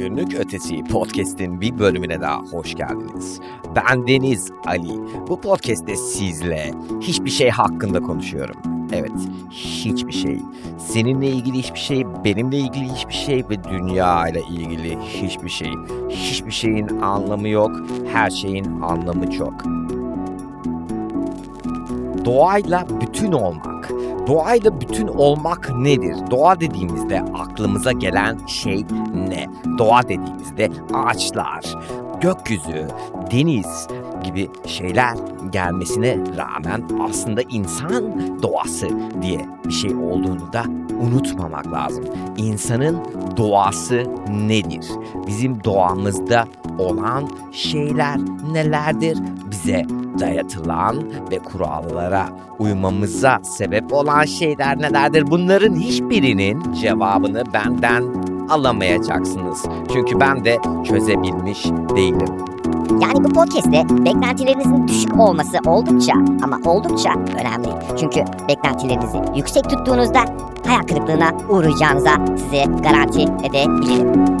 Günlük Ötesi podcast'in bir bölümüne daha hoş geldiniz. Ben Deniz Ali. Bu podcast'te sizle hiçbir şey hakkında konuşuyorum. Evet, hiçbir şey. Seninle ilgili hiçbir şey, benimle ilgili hiçbir şey ve dünya ile ilgili hiçbir şey. Hiçbir şeyin anlamı yok, her şeyin anlamı çok. Doğayla bütün olmak. Doğayla bütün olmak nedir? Doğa dediğimizde aklımıza gelen şey ne? Doğa dediğimizde ağaçlar, gökyüzü, deniz gibi şeyler gelmesine rağmen aslında insan doğası diye bir şey olduğunu da unutmamak lazım. İnsanın doğası nedir? Bizim doğamızda olan şeyler nelerdir? Bize dayatılan ve kurallara uymamıza sebep olan şeyler nelerdir? Bunların hiçbirinin cevabını benden alamayacaksınız. Çünkü ben de çözebilmiş değilim. Yani bu podcast'te beklentilerinizin düşük olması oldukça ama oldukça önemli. Çünkü beklentilerinizi yüksek tuttuğunuzda hayal kırıklığına uğrayacağınıza size garanti edebilirim.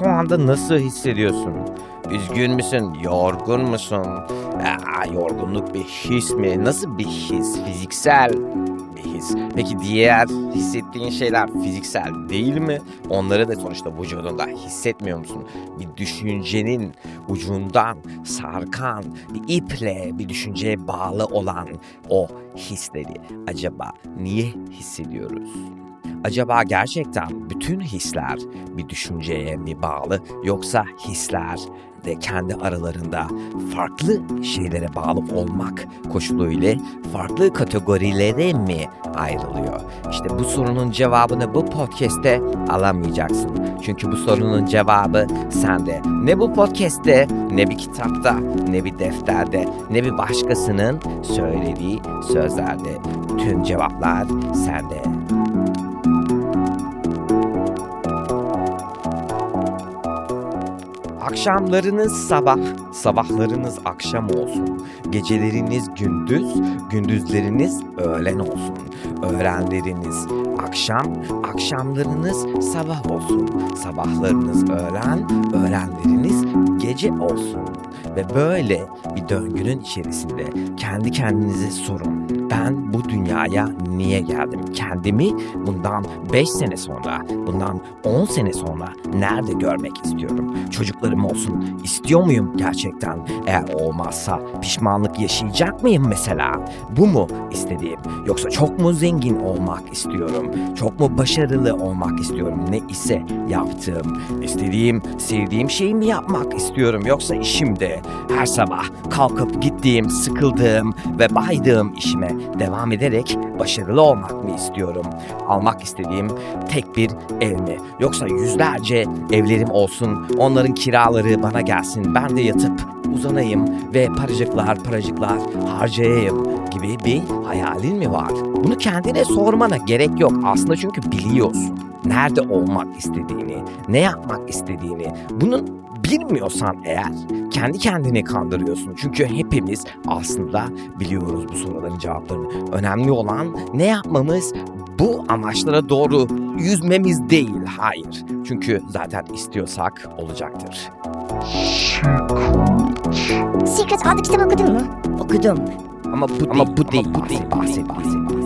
Şu anda nasıl hissediyorsun? Üzgün müsün? Yorgun musun? Aa, yorgunluk bir his mi? Nasıl bir his? Fiziksel bir his. Peki diğer hissettiğin şeyler fiziksel değil mi? Onları da sonuçta vücudunda hissetmiyor musun? Bir düşüncenin ucundan sarkan bir iple bir düşünceye bağlı olan o hisleri acaba niye hissediyoruz? Acaba gerçekten bütün hisler bir düşünceye mi bağlı yoksa hisler de kendi aralarında farklı şeylere bağlı olmak koşuluyla farklı kategorilere mi ayrılıyor? İşte bu sorunun cevabını bu podcast'te alamayacaksın. Çünkü bu sorunun cevabı sende. Ne bu podcast'te, ne bir kitapta, ne bir defterde, ne bir başkasının söylediği sözlerde. Tüm cevaplar sende. Akşamlarınız sabah, sabahlarınız akşam olsun. Geceleriniz gündüz, gündüzleriniz öğlen olsun. Öğlenleriniz akşam, akşamlarınız sabah olsun. Sabahlarınız öğlen, öğlenleriniz gece olsun. Ve böyle bir döngünün içerisinde kendi kendinize sorun. Ben bu dünyaya niye geldim? Kendimi bundan 5 sene sonra, bundan 10 sene sonra nerede görmek istiyorum? Çocuklarım olsun istiyor muyum gerçekten? Eğer olmazsa pişmanlık yaşayacak mıyım mesela? Bu mu istediğim? Yoksa çok mu zengin olmak istiyorum? Çok mu başarılı olmak istiyorum? Ne ise yaptığım, istediğim, sevdiğim şeyi mi yapmak istiyorum? Yoksa işimde her sabah kalkıp gittiğim, sıkıldığım ve baydığım işime devam ederek başarılı olmak mı istiyorum? Almak istediğim tek bir ev mi? Yoksa yüzlerce evlerim olsun, onların kiraları bana gelsin, ben de yatıp uzanayım ve paracıklar paracıklar harcayayım gibi bir hayalin mi var? Bunu kendine sormana gerek yok aslında çünkü biliyorsun. Nerede olmak istediğini, ne yapmak istediğini. Bunun bilmiyorsan eğer kendi kendini kandırıyorsun. Çünkü hepimiz aslında biliyoruz bu soruların cevaplarını. Önemli olan ne yapmamız bu amaçlara doğru yüzmemiz değil. Hayır. Çünkü zaten istiyorsak olacaktır. Secret adlı kitabı okudun mu? Okudum. Ama bu değil, ama bu değil, bu değil bahsettiğim.